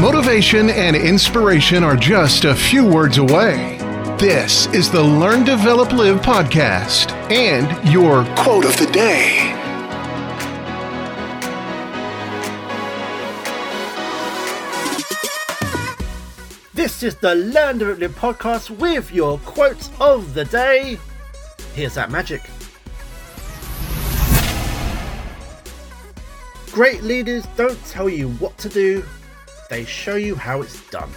Motivation and inspiration are just a few words away. This is the Learn, Develop, Live podcast and your quote of the day. This is the Learn Develop Live podcast with your quote of the day. Here's that magic. Great leaders don't tell you what to do, they show you how it's done.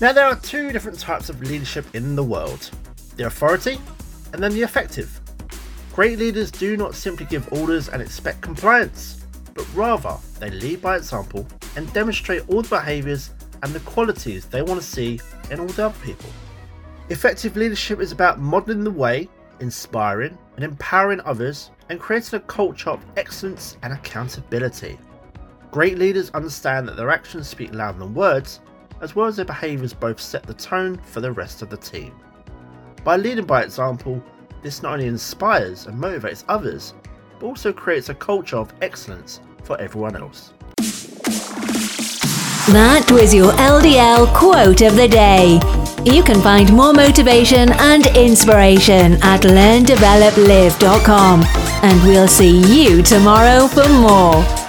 Now, there are two different types of leadership in the world the authority and then the effective. Great leaders do not simply give orders and expect compliance, but rather they lead by example and demonstrate all the behaviours and the qualities they want to see in all the other people. Effective leadership is about modelling the way, inspiring and empowering others, and creating a culture of excellence and accountability. Great leaders understand that their actions speak louder than words, as well as their behaviours both set the tone for the rest of the team. By leading by example, this not only inspires and motivates others, but also creates a culture of excellence for everyone else. That was your LDL quote of the day. You can find more motivation and inspiration at learndeveloplive.com. And we'll see you tomorrow for more.